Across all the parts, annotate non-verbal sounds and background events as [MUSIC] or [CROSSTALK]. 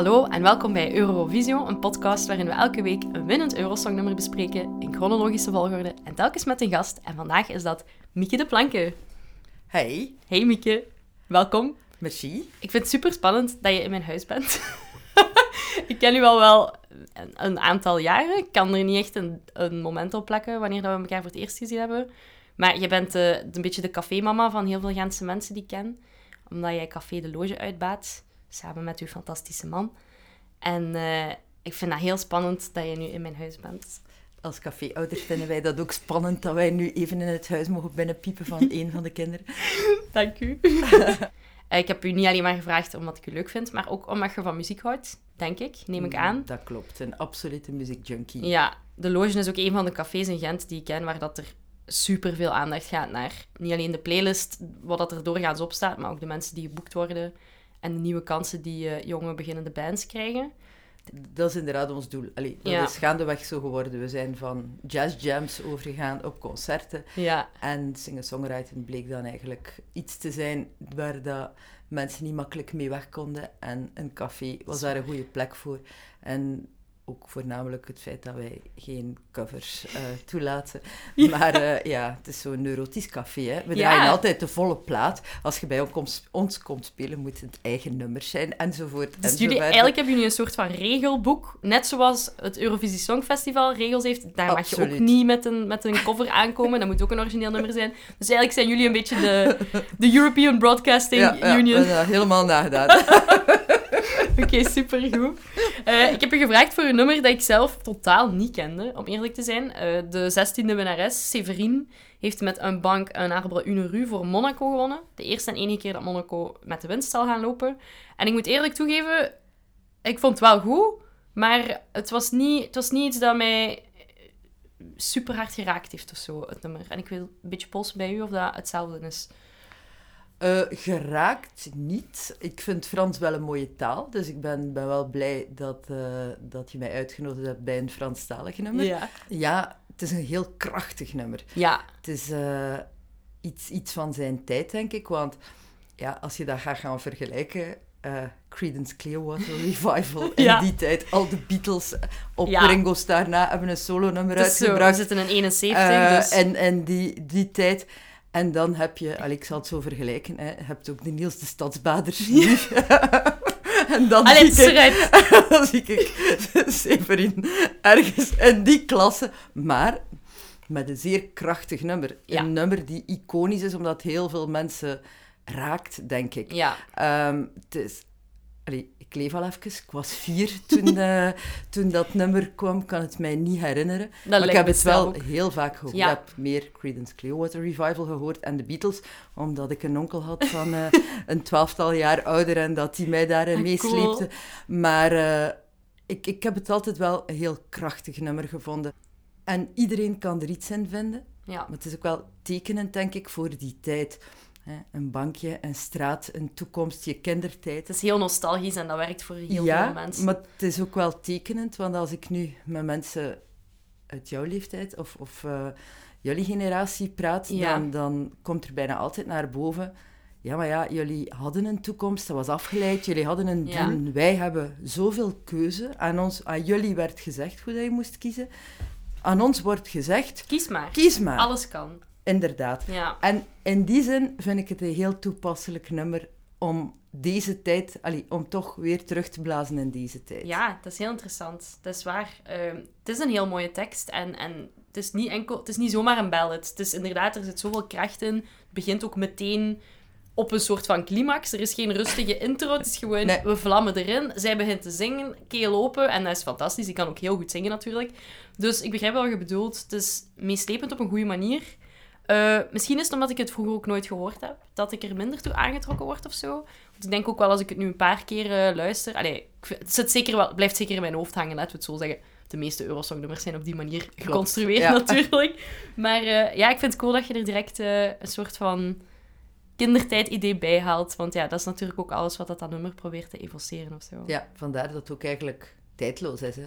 Hallo en welkom bij Eurovisio, een podcast waarin we elke week een winnend Eurosongnummer bespreken in chronologische volgorde en telkens met een gast. En vandaag is dat Mieke de Planke. Hey. Hey Mieke, welkom. Merci. Ik vind het super spannend dat je in mijn huis bent. [LAUGHS] ik ken u al wel een, een, aantal jaren. Ik kan er niet echt een, een moment op plakken wanneer dat we elkaar voor het eerst gezien hebben. Maar je bent uh, een beetje de cafémama van heel veel Gentse mensen die ik ken. Omdat jij Café de Loge uitbaat samen met uw fantastische man. En uh, ik vind dat heel spannend dat je nu in mijn huis bent. Als caféouders vinden wij dat ook spannend dat wij nu even in het huis mogen binnenpiepen van [LAUGHS] een van de kinderen. Dank u. [LAUGHS] Eh, ik heb u niet alleen maar gevraagd omdat ik u leuk vind, maar ook omdat je van muziek houdt, denk ik, neem ik aan. Dat klopt, een absolute muziekjunkie. Ja, de Loge is ook een van de cafés in Gent die ik ken waar dat er super veel aandacht gaat naar niet alleen de playlist, wat dat er doorgaans op staat, maar ook de mensen die geboekt worden en de nieuwe kansen die uh, jonge beginnende bands krijgen. Dat is inderdaad ons doel. Allee, dat ja. is gaandeweg zo geworden. We zijn van jazzjams overgegaan op concerten. Ja. En singer-songwriting bleek dan eigenlijk iets te zijn waar dat mensen niet makkelijk mee weg konden. En een café was daar een goede plek voor. En ook voornamelijk het feit dat wij geen covers uh, [LAUGHS] toelaten. Ja. Maar uh, ja, het is zo'n neurotisch café. Hè. We draaien ja. altijd de volle plaat. Als je bij ons, komt spelen, moet het eigen nummer zijn, enzovoort. Dus jullie, eigenlijk hebben jullie een soort van regelboek. Net zoals het Eurovisie Songfestival regels heeft. Daar mag je ook niet met een, met een cover aankomen. Dat moet ook een origineel nummer zijn. Dus eigenlijk zijn jullie een beetje de, de European Broadcasting ja, Union. Ja, helemaal nagedaan. [LAUGHS] [LAUGHS] Oké, okay, supergoed. Uh, ik heb je gevraagd voor een nummer dat ik zelf totaal niet kende, om eerlijk te zijn. Uh, de 16e winnares, Severine, heeft met een bank een arbre une rue voor Monaco gewonnen. De eerste en enige keer dat Monaco met de winst zal gaan lopen. En ik moet eerlijk toegeven, ik vond het wel goed, maar het was niet, het was niet iets dat mij super hard geraakt heeft of zo, het nummer. En ik wil een beetje polsen bij u of dat hetzelfde is. Uh, geraakt niet. Ik vind Frans wel een mooie taal, dus ik ben, ben wel blij dat, uh, dat je mij uitgenodigd hebt bij een Franstalig nummer. Ja. ja, het is een heel krachtig nummer. Ja. Het is uh, iets, iets van zijn tijd, denk ik, want ja, als je dat gaat gaan vergelijken, Creedence Clearwater Revival [LAUGHS] in ja. die tijd, al de Beatles op ja. Ringo Starr na hebben een solo-nummer uitgebracht. Zo, we zitten in 71, dus... En, en die, die tijd... En dan heb je, al ik zal het zo vergelijken, hè, je hebt ook de Niels de Stadsbader [LAUGHS] nu. [LAUGHS] en dan Allee, zie, ik, [LAUGHS] dan zie ik Severin ergens in die klasse, maar met een zeer krachtig nummer. Ja. Een nummer die iconisch is, omdat heel veel mensen raakt, denk ik. Ja. Um, het is, allee, ik leef al even. Ik was vier [LAUGHS] toen, uh, toen dat nummer kwam. Ik kan het mij niet herinneren. Dat maar ik heb het wel ook. heel vaak gehoord. Ja. Ik heb meer Creedence Clearwater Revival gehoord en de Beatles. Omdat ik een onkel had van uh, [LAUGHS] een twaalftal jaar ouder en dat hij mij daarin meesleepte. Cool. Maar uh, ik, ik heb het altijd wel een heel krachtig nummer gevonden. En iedereen kan er iets in vinden. Ja. Maar het is ook wel tekenend, denk ik, voor die tijd. Een bankje, een straat, een toekomst, je kindertijd. Het is heel nostalgisch en dat werkt voor heel ja, veel mensen. maar het is ook wel tekenend, want als ik nu met mensen uit jouw leeftijd of, of uh, jullie generatie praat, ja. dan, dan komt er bijna altijd naar boven... Ja, maar ja, jullie hadden een toekomst, dat was afgeleid, jullie hadden een ja. doen. Wij hebben zoveel keuze. Aan, ons, aan jullie werd gezegd hoe dat je moest kiezen. Aan ons wordt gezegd... Kies maar. Kies maar. Alles kan. Inderdaad. Ja. En in die zin vind ik het een heel toepasselijk nummer om deze tijd, allee, om toch weer terug te blazen in deze tijd. Ja, dat is heel interessant. Dat is waar. Uh, het is een heel mooie tekst en, en het, is niet enkel, het is niet zomaar een ballad. Het is inderdaad, er zit zoveel kracht in. Het begint ook meteen op een soort van climax. Er is geen rustige intro. Het is gewoon, nee. we vlammen erin. Zij begint te zingen, keel open. En dat is fantastisch. Die kan ook heel goed zingen natuurlijk. Dus ik begrijp wel wat je bedoelt. Het is meeslepend op een goede manier. Uh, misschien is het omdat ik het vroeger ook nooit gehoord heb, dat ik er minder toe aangetrokken word of zo. Want ik denk ook wel als ik het nu een paar keer uh, luister. Allee, het zit zeker wel, blijft zeker in mijn hoofd hangen, laten we het zo zeggen. De meeste Eurosong-nummers zijn op die manier geconstrueerd, ja. natuurlijk. Maar uh, ja, ik vind het cool dat je er direct een soort van kindertijd-idee bij haalt. Want ja, dat is natuurlijk ook alles wat dat, dat nummer probeert te evoceren of zo. Ja, vandaar dat het ook eigenlijk tijdloos is. Hè.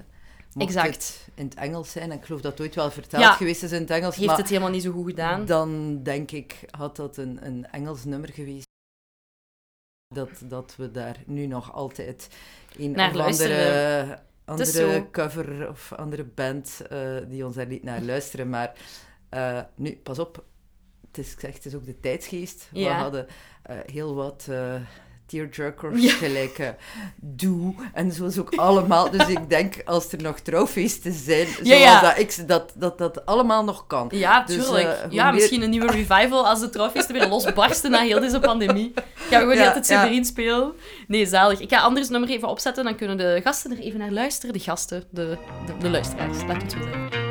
Mocht exact. in het Engels zijn, en ik geloof dat het ooit wel vertaald ja. geweest is in het Engels, Heeft maar het helemaal niet zo goed gedaan. dan denk ik, had dat een, een Engels nummer geweest. Dat, dat we daar nu nog altijd een Naar of andere, luisteren. Andere cover of andere band eh, die ons daar niet naar luisteren. Maar eh, nu, pas op. Het is gezegd, het is ook de tijdsgeest. We hadden eh, heel wat tearjerkers, Ja. gelijk eh, Doe en zo is ook allemaal. Dus ik denk, als er nog trouwfeesten zijn, zoals Ja, ja. Dat, ik, dat, dat dat allemaal nog kan. Ja, Dus, tuurlijk. eh, ja, meer- misschien een nieuwe revival als de trouwfeesten weer losbarsten na heel deze pandemie. Gaan we gewoon Ja, ja. Severin spelen. Nee, zalig. Ik ga anders nummer even opzetten, dan kunnen de gasten er even naar luisteren. De gasten, de, de, de luisteraars, laat het zo zeggen.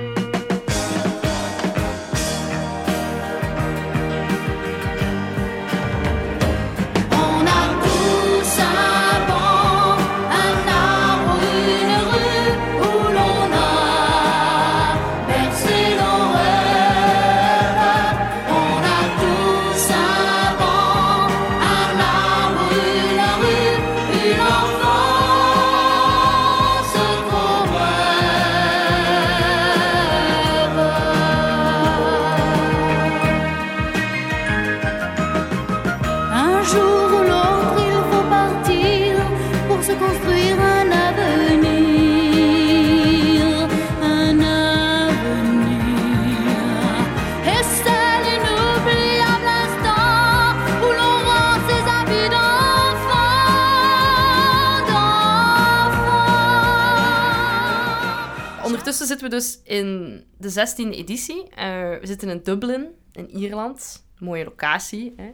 Zitten we dus in de 16e editie. Eh, we zitten in Dublin, in Ierland. Mooie locatie. Hè.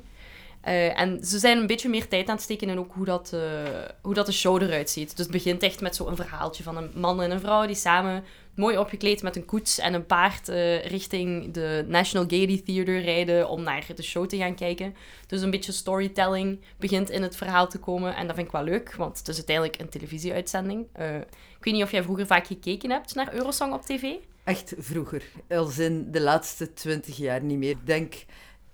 Eh, en ze zijn een beetje meer tijd aan het steken in ook hoe dat, eh, hoe dat de show eruit ziet. Dus het begint echt met zo'n verhaaltje van een man en een vrouw die samen mooi opgekleed met een koets en een paard eh, richting de National Gaiety Theatre rijden om naar de show te gaan kijken. Dus een beetje storytelling begint in het verhaal te komen. En dat vind ik wel leuk, want het is uiteindelijk een televisieuitzending. Eh, ik weet niet of jij vroeger vaak gekeken hebt naar Eurosong op tv. Echt vroeger, als in de laatste twintig jaar niet meer. Ik denk,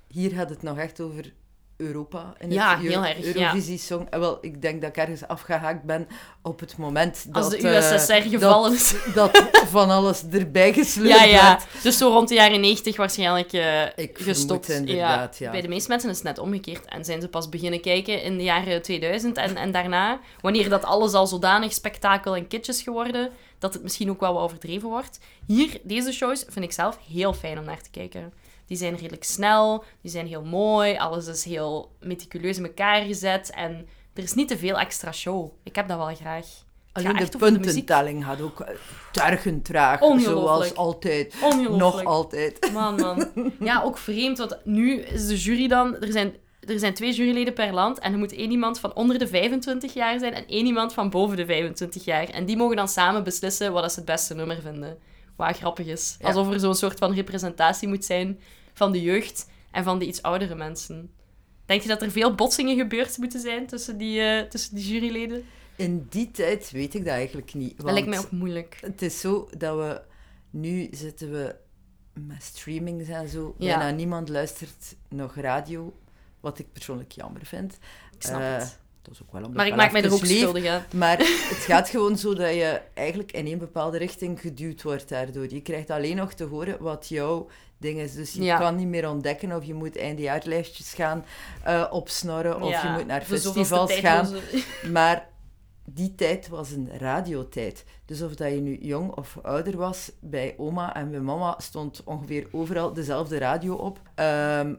hier gaat het nog echt over Europa in Ja, het heel erg, ja. Eurovisie Song. En wel, ik denk dat ik ergens afgehaakt ben op het moment dat, Als de eh, USSR gevallen is. [LAUGHS] dat van alles erbij gesleurd Ja, ja. werd. Dus zo rond de jaren 90 waarschijnlijk eh, Ik gestopt. inderdaad, ja. Bij de meeste mensen is het net omgekeerd. En zijn ze pas beginnen kijken in de jaren 2000 en, en daarna. Wanneer dat alles al zodanig spektakel en kitsch is geworden, dat het misschien ook wel wat overdreven wordt. Hier, deze shows, vind ik zelf heel fijn om naar te kijken. Die zijn redelijk snel, die zijn heel mooi, alles is heel meticuleus in elkaar gezet. En er is niet te veel extra show. Ik heb dat wel graag. Alleen de puntentelling gaat ook eh, tergend traag, zoals altijd. Nog altijd. Man, man. [LAUGHS] Ja, ook vreemd, want nu is de jury dan... Er zijn, er zijn twee juryleden per land en er moet één iemand van onder de 25 jaar zijn en één iemand van boven de 25 jaar. En die mogen dan samen beslissen wat ze het beste nummer vinden. Wat grappig is. Alsof er zo'n soort van representatie moet zijn van de jeugd en van de iets oudere mensen. Denk je dat er veel botsingen gebeurd moeten zijn tussen die, eh, tussen die juryleden? In die tijd weet ik dat eigenlijk niet. Dat lijkt mij ook moeilijk. Het is zo dat we... Nu zitten we met streamings en zo. Ja. Bijna niemand luistert nog radio. Wat ik persoonlijk jammer vind. Ik snap Eh, het. Dat is ook wel een Maar ik maak mij er ook schuldig aan. Maar [LAUGHS] het gaat gewoon zo dat je eigenlijk in een bepaalde richting geduwd wordt daardoor. Je krijgt alleen nog te horen wat jouw ding is. Dus je Ja. kan niet meer ontdekken of je moet eindejaarlijstjes gaan eh, opsnorren of je moet naar festivals gaan. [LAUGHS] Maar die tijd was een radiotijd. Dus of dat je nu jong of ouder was, bij oma en bij mama stond ongeveer overal dezelfde radio op. Ehm,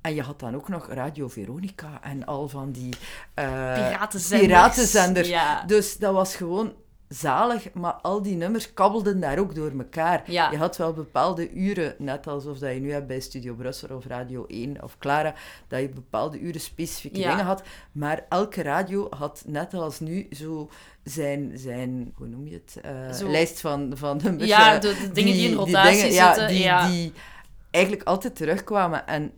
en je had dan ook nog Radio Veronica en al van die eh, Piratenzenders. piratenzenders. Ja. Dus dat was gewoon zalig, maar al die nummers kabbelden daar ook door elkaar. Ja. Je had wel bepaalde uren, net alsof dat je nu hebt bij Studio Brussel of Radio 1 of Clara, dat je bepaalde uren specifieke Ja. dingen had. Maar elke radio had, net als nu, zo zijn, zijn hoe noem je het, eh, lijst van, van beetje... Ja, de, de dingen die, in rotatie dingen, ja, zitten. die, ja. die eigenlijk altijd terugkwamen. En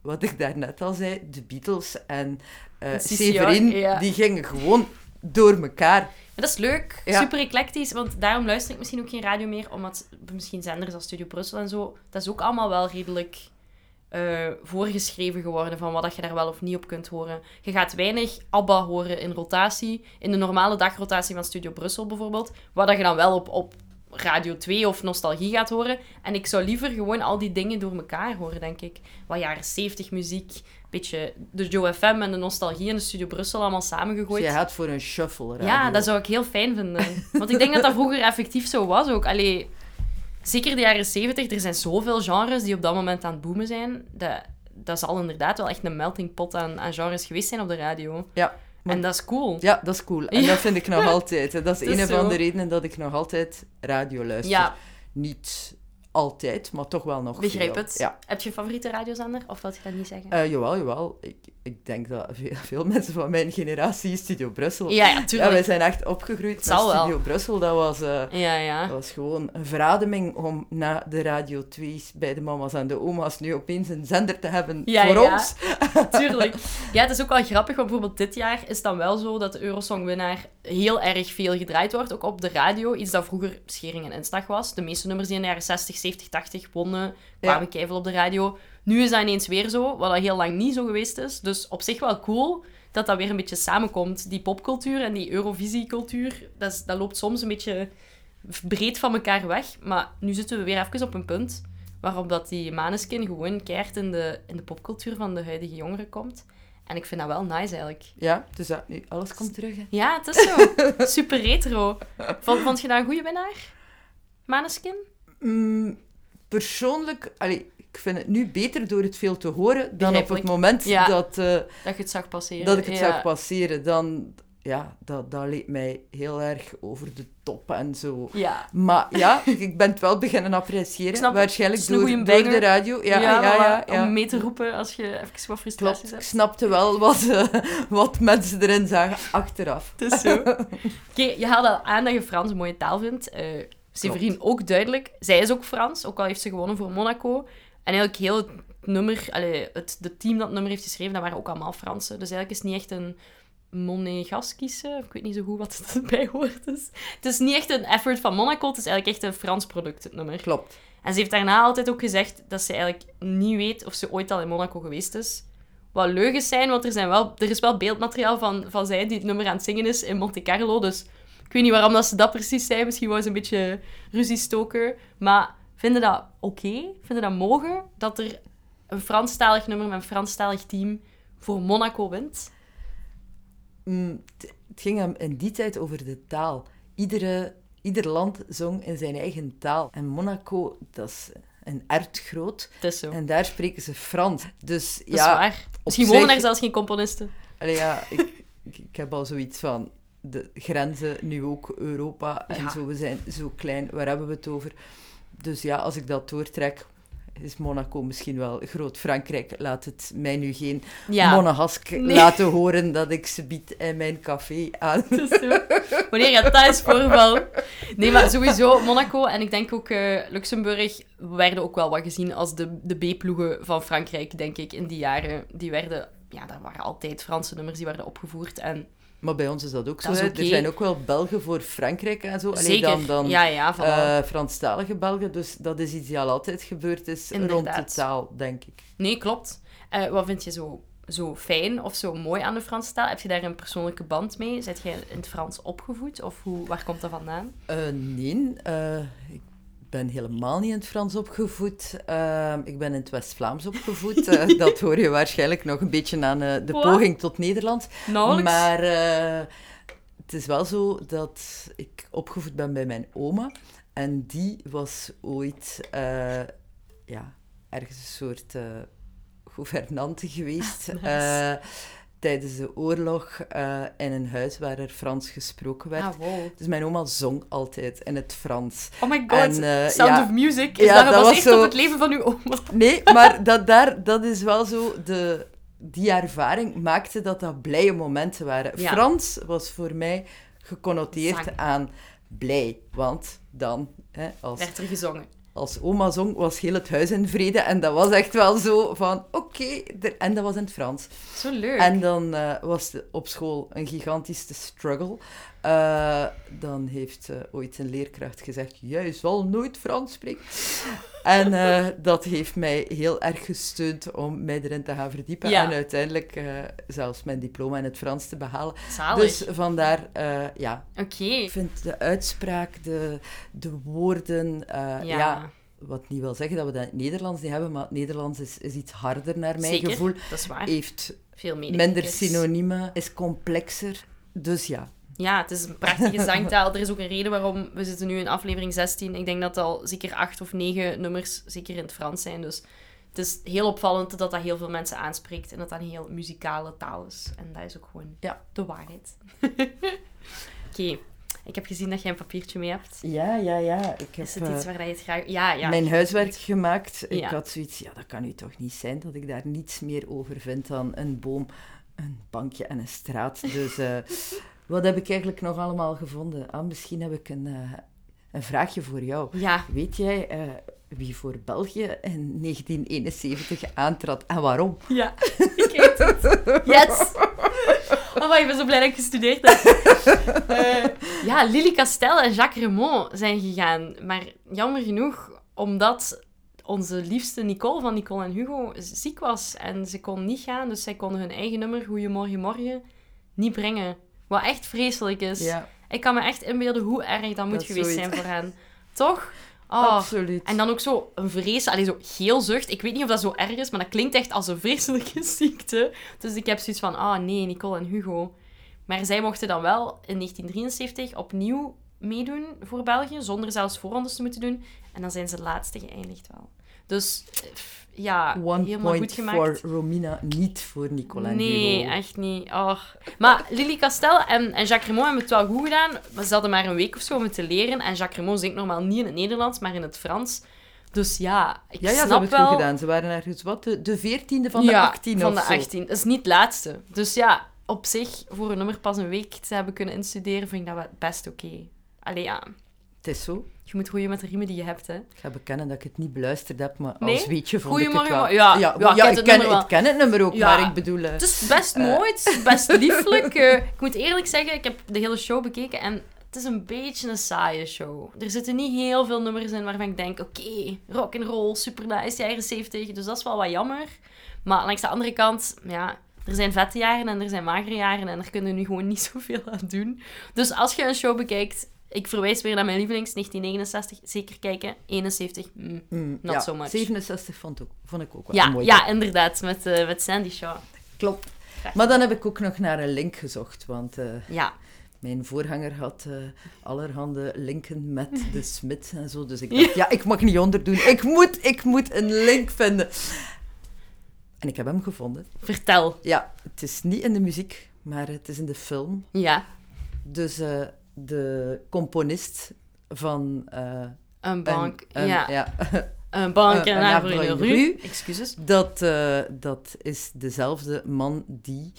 wat ik daarnet al zei, de Beatles en eh CCR, Severin, ja. die gingen gewoon door elkaar. Maar dat is leuk, Ja. super eclectisch, want daarom luister ik misschien ook geen radio meer, omdat misschien zenders als Studio Brussel en zo, dat is ook allemaal wel redelijk eh, voorgeschreven geworden van wat dat je daar wel of niet op kunt horen. Je gaat weinig ABBA horen in rotatie, in de normale dagrotatie van Studio Brussel bijvoorbeeld, waar dat je dan wel op, op Radio 2 of Nostalgie gaat horen. En ik zou liever gewoon al die dingen door elkaar horen, denk ik. Wat jaren 70 muziek, beetje de Joe FM en de Nostalgie en de Studio Brussel allemaal Dus samengegooid. je gaat voor een shuffle radio. Ja, dat zou ik heel fijn vinden. Want ik denk dat dat vroeger effectief zo was ook. Allee, zeker de jaren 70, er zijn zoveel genres die op dat moment aan het boomen zijn. Dat, dat zal inderdaad wel echt een melting pot aan, aan genres geweest zijn op de radio. Ja, maar- En dat is cool. Ja, dat is cool. En Ja. dat vind ik nog [LAUGHS] altijd. hè. Dat is een van de redenen dat ik nog altijd radio luister. Ja, Niet altijd, maar toch wel nog begrijp veel. het. Ja. Heb je een favoriete radiozender? Of wil je dat niet zeggen? Eh, jawel, jawel. Ik, ik denk dat veel, veel mensen van mijn generatie Studio Brussel... ja, ja, Ja, wij zijn echt opgegroeid met wel. Studio Brussel. Dat was, eh, Ja, ja. dat was gewoon een verademing om na de Radio 2's bij de mama's en de oma's nu opeens een zender te hebben Ja, voor ja. ons. [LAUGHS] Tuurlijk. Ja, het is ook wel grappig, want bijvoorbeeld dit jaar is dan wel zo dat de Eurosong-winnaar heel erg veel gedraaid wordt, ook op de radio. Iets dat vroeger schering en inslag was. De meeste nummers die in de jaren 60, 70, 80 wonnen, kwamen keiveel op de radio. Nu is dat ineens weer zo, wat dat heel lang niet zo geweest is. Dus op zich wel cool dat dat weer een beetje samenkomt. Die popcultuur en die Eurovisie-cultuur, dat, is- dat loopt soms een beetje breed van elkaar weg. Maar nu zitten we weer even op een punt waarop dat die Maneskin gewoon keihard in de, in de popcultuur van de huidige jongeren komt. En ik vind dat wel nice eigenlijk. Ja, dus dat, nu, alles komt terug. Hè. Ja, het is zo. [LAUGHS] Super retro. Vond, vond je dat een goede winnaar? Maneskin? Mm, persoonlijk, allee, ik vind het nu beter door het veel te horen dan op het moment Ja. dat, eh, Dat je het zag passeren. dat ik het ja. zag passeren. Dan, ja, dat, dat leek mij heel erg over de top en zo. Ja. Maar [LAUGHS] ja, ik ben het wel beginnen appreciëren. Ik snap. Waarschijnlijk door, door de radio. Ja, ja, ja. ja, Om mee te roepen als je even wat frustraties Klopt, ik hebt. snapte wel wat, eh, wat mensen erin zagen achteraf. Het is zo. [LAUGHS] Oké, je haalde al aan dat je Frans een mooie taal vindt. Eh Severine ook duidelijk. Zij is ook Frans, ook al heeft ze gewonnen voor Monaco. En eigenlijk heel het nummer, allee, het de team dat het nummer heeft geschreven, dat waren ook allemaal Fransen. Dus eigenlijk is het niet echt een monegaskische, ik weet niet zo goed wat het [LAUGHS] bijwoord is. Het is niet echt een effort van Monaco, het is eigenlijk echt een Frans product, het nummer. Klopt. En ze heeft daarna altijd ook gezegd dat ze eigenlijk niet weet of ze ooit al in Monaco geweest is. Wat leugens zijn, want er, zijn wel, er is wel beeldmateriaal van, van zij die het nummer aan het zingen is in Monte Carlo. Dus ik weet niet waarom dat ze dat precies zei. Misschien was ze een beetje ruziestoker. Maar vinden dat oké? Vinden dat mogen? Dat er een Franstalig nummer met een Franstalig team voor Monaco wint? Mm, het ging hem in die tijd over de taal. Iedere, ieder land zong in zijn eigen taal. En Monaco, dat is een ert groot. Het is zo. En daar spreken ze Frans. Dus dat is ja, waar. Misschien zich- wonen er zelfs geen componisten. allee, ja ik, ik heb al zoiets van de grenzen, nu ook Europa en Ja. zo. We zijn zo klein, waar hebben we het over? Dus ja, als ik dat doortrek, is Monaco misschien wel groot Frankrijk. Laat het mij nu geen Ja. Nee. laten horen dat ik ze bied in mijn café aan. Is. Wanneer gaat dat eens voorvallen? Nee, maar sowieso Monaco en ik denk ook eh, Luxemburg werden ook wel wat gezien als de, de B-ploegen van Frankrijk, denk ik, in die jaren. Die werden, ja, daar waren altijd Franse nummers die werden opgevoerd. En Maar bij ons is dat ook zo. Is oké. Er zijn ook wel Belgen voor Frankrijk en zo. Allee, zeker, dan, dan ja, ja, voilà. eh, Franstalige Belgen. Dus dat is iets die al altijd gebeurd is rond de taal, denk ik. Nee, klopt. Eh, wat vind je zo, zo fijn of zo mooi aan de Franse taal? Heb je daar een persoonlijke band mee? Zet jij in het Frans opgevoed? Of hoe, waar komt dat vandaan? Eh, nee, ik ben helemaal niet in het Frans opgevoed. Ehm, ik ben in het West-Vlaams opgevoed. Eh, [LAUGHS] dat hoor je waarschijnlijk nog een beetje aan eh, de poging tot Nederlands. Nauwelijks. Maar eh, het is wel zo dat ik opgevoed ben bij mijn oma. En die was ooit ja, ergens een soort gouvernante geweest. [LAUGHS] Nice. Tijdens de oorlog eh, in een huis waar er Frans gesproken werd. Ah, wow. Dus mijn oma zong altijd in het Frans. Oh my god, En, eh, Sound ja. of Music is Ja, dat gebaseerd was zo- op het leven van uw oma. Nee, maar dat, daar, dat is wel zo... De, die ervaring maakte dat dat blije momenten waren. Ja. Frans was voor mij geconnoteerd Zang. aan blij. Want dan, hè, als, Werd er gezongen. Als oma zong, was heel het huis in vrede. En dat was echt wel zo van, oké. en dat was in het Frans. Zo leuk. En dan eh, was op school een gigantische struggle. Eh, dan heeft ooit een leerkracht gezegd, jij zal nooit Frans spreken. En eh, dat heeft mij heel erg gesteund om mij erin te gaan verdiepen. Ja. En uiteindelijk eh, zelfs mijn diploma in het Frans te behalen. Zalig. Dus vandaar, eh, ja, Oké. ik vind de uitspraak, de, de woorden, Ja. ja. wat niet wil zeggen dat we dat in het Nederlands niet hebben, maar het Nederlands is, is iets harder naar mijn Zeker, gevoel. dat is waar. Heeft Veel minder synoniemen, is complexer. Dus ja, Ja, het is een prachtige zangtaal. Er is ook een reden waarom we zitten nu in aflevering 16. Ik denk dat al zeker acht of negen nummers zeker in het Frans zijn. Dus het is heel opvallend dat dat heel veel mensen aanspreekt. En dat dat een heel muzikale taal is. En dat is ook gewoon Ja. de waarheid. [LAUGHS] Oké, ik heb gezien dat jij een papiertje mee hebt. ja, ja, ja. Ik heb Is het eh, iets waar je het graag... Ja, ja. mijn huiswerk gemaakt. Ik had zoiets, ja, dat kan nu toch niet zijn dat ik daar niets meer over vind dan een boom, een bankje en een straat. Dus eh, wat heb ik eigenlijk nog allemaal gevonden? Ah, misschien heb ik een, eh, een vraagje voor jou. Ja, Weet jij eh, wie voor België in 1971 aantrad en waarom? ja. [LAUGHS] ik weet het. Yes! Oh, maar ik ben zo blij dat ik gestudeerd heb. [LAUGHS] Eh, ja, Lily Castel en Jacques Raymond zijn gegaan. Maar jammer genoeg, omdat onze liefste Nicole van Nicole en Hugo ziek was. En ze kon niet gaan, dus zij konden hun eigen nummer Goeiemorgen Morgen niet brengen. Wat echt vreselijk is. Ja, Ik kan me echt inbeelden hoe erg dat moet Dat geweest zoiets. zijn voor hen. Toch? Oh. absoluut. En dan ook zo een vrees, allee, zo geelzucht. Ik weet niet of dat zo erg is, maar dat klinkt echt als een vreselijke [LAUGHS] ziekte. Dus ik heb zoiets van, ah nee, Nicole en Hugo. Maar zij mochten dan wel in 1973 opnieuw meedoen voor België, zonder zelfs voorrondes te moeten doen. En dan zijn ze laatste geëindigd wel. Dus eh, ja, One helemaal point goed gemaakt. voor Romina, niet voor Nicola en Nee, Hugo. echt niet. Oh. Maar Lily Castel en, en Jacques Raymond hebben het wel goed gedaan. Maar ze hadden maar een week of zo om het te leren. En Jacques Raymond zingt normaal niet in het Nederlands, maar in het Frans. Dus ja, ik Ja, ja, ze snap hebben het wel... goed gedaan. Ze waren ergens wat, de, de 14e van de ja, 18 van de zo. 18. Dat is niet het laatste. Dus ja, op zich, voor een nummer pas een week te hebben kunnen instuderen, vind ik dat wel best oké. Allee, ja. Het is zo. Je moet groeien met de riemen die je hebt, hè. Ik ga bekennen dat ik het niet beluisterd heb, maar Nee? als weetje vond ik het wel. ja, ja, ja, ik ja, ken ik, het ken, nummer wel. ik ken het nummer ook, maar ik bedoel... eh, Het is best mooi, het is best lieflijk. Eh, ik moet eerlijk zeggen, ik heb de hele show bekeken en het is een beetje een saaie show. Er zitten niet heel veel nummers in waarvan ik denk, oké, rock and roll, super nice, jaren 70, dus dat is wel wat jammer. Maar langs de andere kant, ja, er zijn vette jaren en er zijn magere jaren en daar kunnen nu gewoon niet [LAUGHS] zoveel aan doen. Dus als je een show bekijkt, ik verwijs weer naar mijn lievelings, 1969, zeker kijken. 71, mm, mm, not ja, so much. 67 vond, ook, vond ik ook wel Ja, mooi. ja, inderdaad, met, eh, met Sandy Shaw. Klopt. Maar dan heb ik ook nog naar een link gezocht, want eh, Ja, mijn voorganger had eh, allerhande linken met [LAUGHS] de Smith en zo. Dus ik [LAUGHS] dacht, ja. ik mag niet onderdoen. Ik moet, ik moet een link vinden. En ik heb hem gevonden. vertel. Ja, het is niet in de muziek, maar het is in de film. Ja, Dus de componist van... eh, een bank. een- een- ja. ja. [LAUGHS] Een bank en een rue. rue. Excuses. Dat, eh, dat is dezelfde man die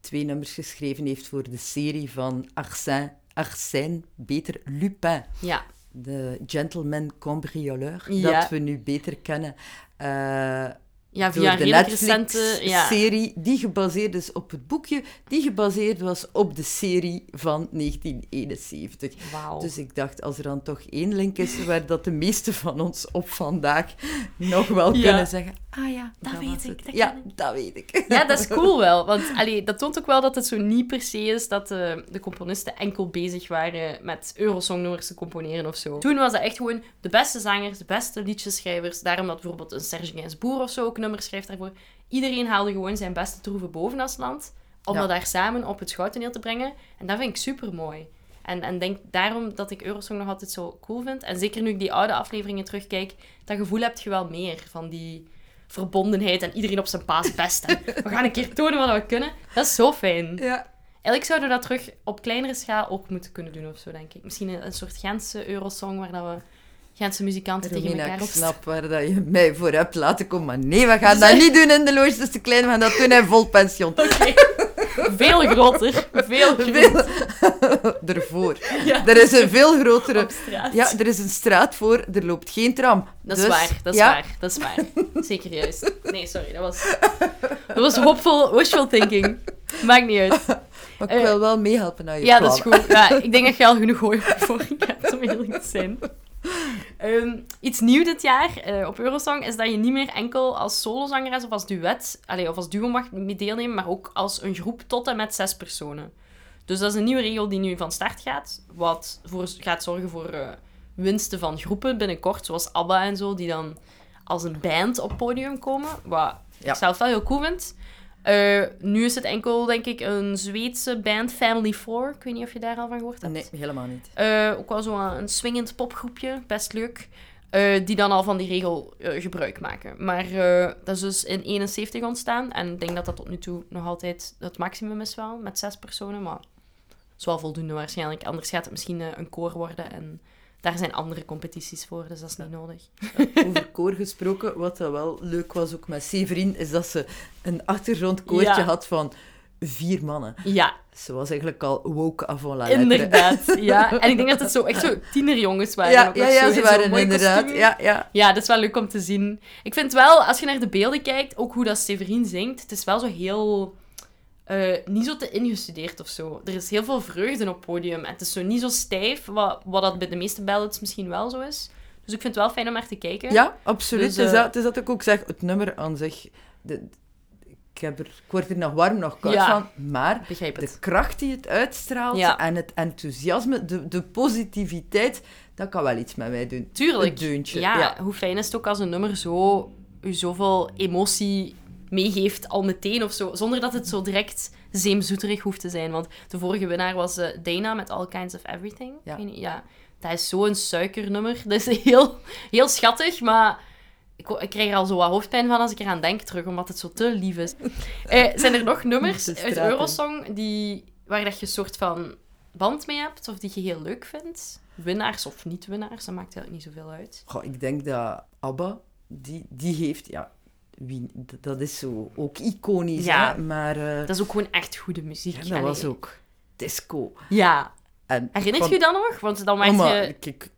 twee nummers geschreven heeft voor de serie van Arsène, Arsène beter Lupin. Ja, De gentleman cambrioleur, Ja. dat we nu beter kennen. eh, ja via de. Ja. Netflix-serie, die gebaseerd is op het boekje, die gebaseerd was op de serie van 1971. Wauw. Dus ik dacht, als er dan toch één link is waar dat de meeste van ons op vandaag nog wel Ja. kunnen zeggen, ah ja, Dat dat weet ik, dat ja, ik. dat weet ik. Ja, dat is cool wel. Want [LAUGHS] allee, dat toont ook wel dat het zo niet per se is dat de, de componisten enkel bezig waren met Eurosongnummers te componeren of zo. Toen was dat echt gewoon de beste zangers, de beste liedjeschrijvers. Daarom dat bijvoorbeeld een Serge Gainsbourg of zo ook nummers schrijft daarvoor. Iedereen haalde gewoon zijn beste troeven boven als land. Om Ja. dat daar samen op het schouwtoneel te brengen. En dat vind ik super mooi. En, en denk daarom dat ik Eurosong nog altijd zo cool vind. En zeker nu ik die oude afleveringen terugkijk, dat gevoel heb je wel meer van die verbondenheid en iedereen op zijn paas best. We gaan een keer tonen wat we kunnen. Dat is zo fijn. Ja. Eigenlijk zouden we dat terug op kleinere schaal ook moeten kunnen doen of zo, denk ik. Misschien een, een soort Gentse Eurosong waar dat we Gentse muzikanten tegen Romina, elkaar ik snap waar dat je mij voor hebt laten komen, maar nee, we gaan dat niet doen in de loge, dat is te klein, we gaan dat doen in vol pension. [LAUGHS] Oké. Veel groter. Veel groter. Veel [LAUGHS] ervoor. Ja. Er is een veel grotere... Ja, er is een straat voor, er loopt geen tram. Dat is Dus, waar, dat is ja, waar, dat is waar. [LAUGHS] Zeker juist. Nee, sorry, dat was... Dat was hopeful wishful thinking. Maakt niet uit. Maar ik wil wel meehelpen naar je Ja, dat is goed. Ja, ik denk dat je al genoeg hooi je vork hebt, [LAUGHS] om eerlijk te zijn. Ehm, iets nieuw dit jaar eh, op Eurosong is dat je niet meer enkel als solozangeres of als duet, allee, of als duo mag deelnemen, maar ook als een groep tot en met zes personen. Dus dat is een nieuwe regel die nu van start gaat, wat voor, gaat zorgen voor eh, winsten van groepen binnenkort, zoals ABBA en zo, die dan als een band op podium komen, wat Ja. ik zelf wel heel cool vind. Eh, nu is het enkel, denk ik, een Zweedse band, Family 4. Ik weet niet of je daar al van gehoord hebt. Nee, helemaal niet. Eh, ook wel zo'n een swingend popgroepje, best leuk. eh, die dan al van die regel gebruik maken. Maar dat is dus in 71 ontstaan. En ik denk dat dat tot nu toe nog altijd het maximum is wel, met zes personen. Maar dat is wel voldoende waarschijnlijk. Anders gaat het misschien een koor worden. En daar zijn andere competities voor, dus dat is niet nodig. Over [LAUGHS] koor gesproken, wat dat wel leuk was ook met Severin, is dat ze een achtergrondkoortje Ja. had van vier mannen. Ja, Ze was eigenlijk al woke avant la lettre. inderdaad. Ja. [LAUGHS] En ik denk dat het zo echt zo tienerjongens waren. Ja, ja, ja, zo, ze waren inderdaad. kostuum. Ja, ja. Ja, dat is wel leuk om te zien. Ik vind wel, als je naar de beelden kijkt, ook hoe dat Severin zingt, het is wel zo heel... eh, niet zo te ingestudeerd of zo. Er is heel veel vreugde op het podium. En het is zo niet zo stijf, wat, wat dat bij de meeste ballads misschien wel zo is. Dus ik vind het wel fijn om naar te kijken. Ja, absoluut. Dus, eh, dat, het is dat ik ook zeg, het nummer aan zich... De, ik, heb er, ik word er nog warm, nog koud Ja. van. Maar de kracht die het uitstraalt Ja. en het enthousiasme, de, de positiviteit, dat kan wel iets met mij doen. Tuurlijk. Een deuntje. Ja, ja. hoe fijn is het ook als een nummer zo, u zoveel emotie meegeeft al meteen of zo, zonder dat het zo direct zeemzoeterig hoeft te zijn. Want de vorige winnaar was eh, Dana met All Kinds of Everything. Ja. Niet, ja. Dat is zo'n suikernummer. [LAUGHS] Dat is heel, heel schattig, maar ik, ik krijg er al zo wat hoofdpijn van als ik eraan denk terug, omdat het zo te lief is. [LAUGHS] Eh, zijn er nog nummers uit. Eurosong die, waar dat je een soort van band mee hebt, of die je heel leuk vindt? Winnaars of niet-winnaars, dat maakt eigenlijk niet zoveel uit. Goh, ik denk dat ABBA, die, die heeft... Ja, wie, dat is zo ook iconisch, Ja. hè. Maar eh, Dat is ook gewoon echt goede muziek. ja, dat Allee. was ook disco. Ja. En Herinnert van- je dat nog? Want dan Oh, werd je kijk,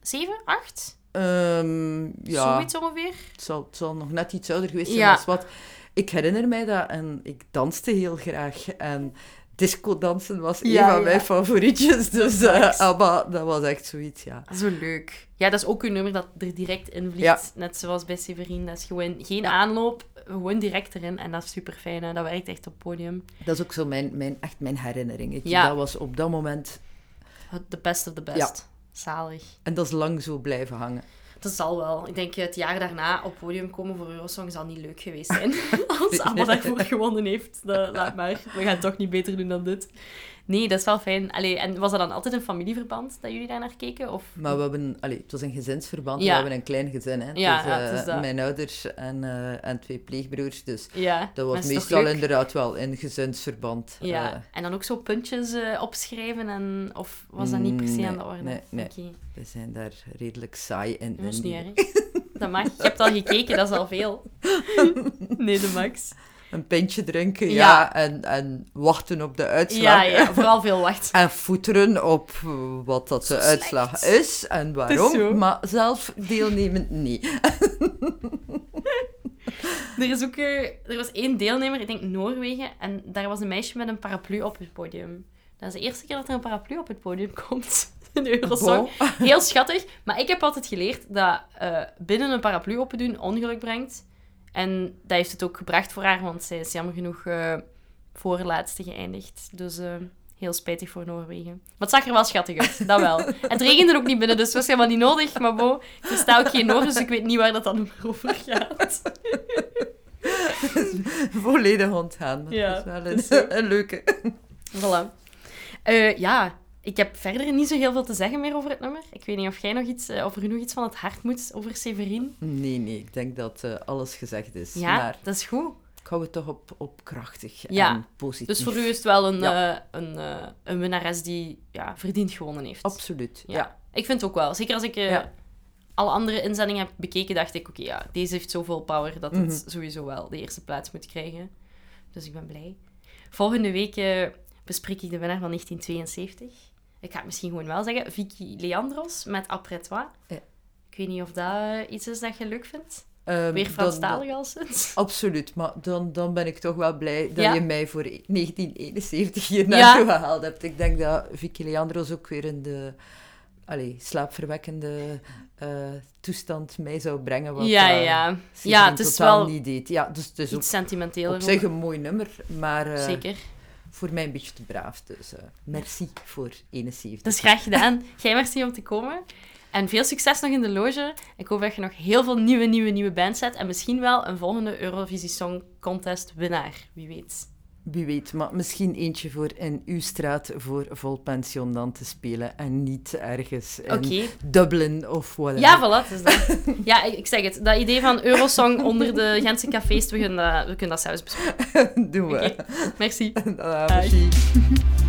7, 8? ehm, ja, Zoiets ongeveer? Het zal, het zal nog net iets ouder geweest zijn Ja. als wat. Ik herinner mij dat en ik danste heel graag. En disco-dansen was Ja, een van ja. mijn favorietjes. Dus. ABBA, dat was echt zoiets, ja. Zo leuk. Ja, dat is ook een nummer dat er direct in vliegt. Ja. Net zoals bij Severin. Dat is gewoon geen aanloop, gewoon direct erin. En dat is super fijn. Dat werkt echt op het podium. Dat is ook zo mijn, mijn, echt mijn herinnering. Ja. Dat was op dat moment... The best of the best. Zalig. En dat is lang zo blijven hangen. Dat zal wel. Ik denk het jaar daarna op podium komen voor Eurosong zal niet leuk geweest zijn. [LAUGHS] Als Abba daarvoor gewonnen heeft. Laat maar. We gaan het toch niet beter doen dan dit. Nee, dat is wel fijn. Allee, en was dat dan altijd een familieverband dat jullie daar naar keken? Of... Maar we hebben... Allee, het was een gezinsverband. Ja. We hebben een klein gezin, hè. Ja, dus, ja, eh. Mijn ouders en, eh, en twee pleegbroers. Dus Ja, dat was meestal inderdaad wel in gezinsverband. Ja, Eh, en dan ook zo puntjes opschrijven en... Of was dat niet per se Nee, aan de orde? nee, nee. We zijn daar redelijk saai in. dat is niet erg. Dat mag. Je hebt al gekeken, dat is al veel. [LAUGHS] Nee, de max. Een pintje drinken, Ja. ja, en, en wachten op de uitslag. Ja, ja, vooral veel wacht. [LAUGHS] En voeteren op wat dat de uitslag is en waarom, maar zelf deelnemen niet. [LAUGHS] Er, is ook, eh, er was één deelnemer, ik denk Noorwegen, en daar was een meisje met een paraplu op het podium. Dat is de eerste keer dat er een paraplu op het podium [LAUGHS] komt in de Eurosong. Heel schattig. Maar ik heb altijd geleerd dat eh, binnen een paraplu open doen ongeluk brengt. En dat heeft het ook gebracht voor haar, want zij is jammer genoeg eh voorlaatste geëindigd. Dus eh, heel spijtig voor Noorwegen. Maar het zag er wel schattig uit, dat wel. Het regende ook niet binnen, dus het was helemaal niet nodig. Maar bo, ik versta ook geen Noors, dus ik weet niet waar dat dan over gaat. [LAUGHS] Volledig ontgaan. Dat Ja, is wel dat is zo. een, een leuke. Voilà. Eh, ja, ik heb verder niet zo heel veel te zeggen meer over het nummer. Ik weet niet of jij nog iets, eh, of er nog iets van het hart moet over Severin. Nee, nee, ik denk dat eh, alles gezegd is. Ja, Maar dat is goed. ik hou het toch op, op krachtig Ja, en positief. Dus voor u is het wel een, Ja. eh, een, een winnares die ja, verdiend gewonnen heeft. Absoluut, Ja. ja. Ik vind het ook wel. Zeker als ik alle andere inzendingen heb bekeken, dacht ik, oké, ja, deze heeft zoveel power dat het Mhm. sowieso wel de eerste plaats moet krijgen. Dus ik ben blij. Volgende week bespreek ik de winnaar van 1972. Ik ga het misschien gewoon wel zeggen. Vicky Leandros met Après Toi. Ja. Ik weet niet of dat iets is dat je leuk vindt. Ehm, Weer Franstalig al sinds. Absoluut, maar dan, dan ben ik toch wel blij dat Ja. je mij voor 1971 hier Ja. naartoe gehaald hebt. Ik denk dat Vicky Leandros ook weer in de allee, slaapverwekkende eh, toestand mij zou brengen. Wat Ja, eh, ja. Ja, het is wel niet deed. Ja, dus het is ook Iets sentimenteler. op zich een mooi nummer, maar eh, Zeker. Voor mij een beetje te braaf. Dus eh, merci voor 71. Dat is graag gedaan. Jij merci om te komen. En veel succes nog in de loge. Ik hoop dat je nog heel veel nieuwe, nieuwe, nieuwe bands zet. En misschien wel een volgende Eurovisie Song Contest winnaar. Wie weet. Wie weet, maar misschien eentje voor in uw straat voor vol pension dan te spelen en niet ergens in. Dublin of whatever. Ja, voilà. is dat. Ja, ik, zeg het. Dat idee van Eurosong onder de Gentse cafés, we kunnen dat, we kunnen dat zelfs bespreken. [LAUGHS] Doen we. Oké. Merci. [LAUGHS] Ah, Bye. merci.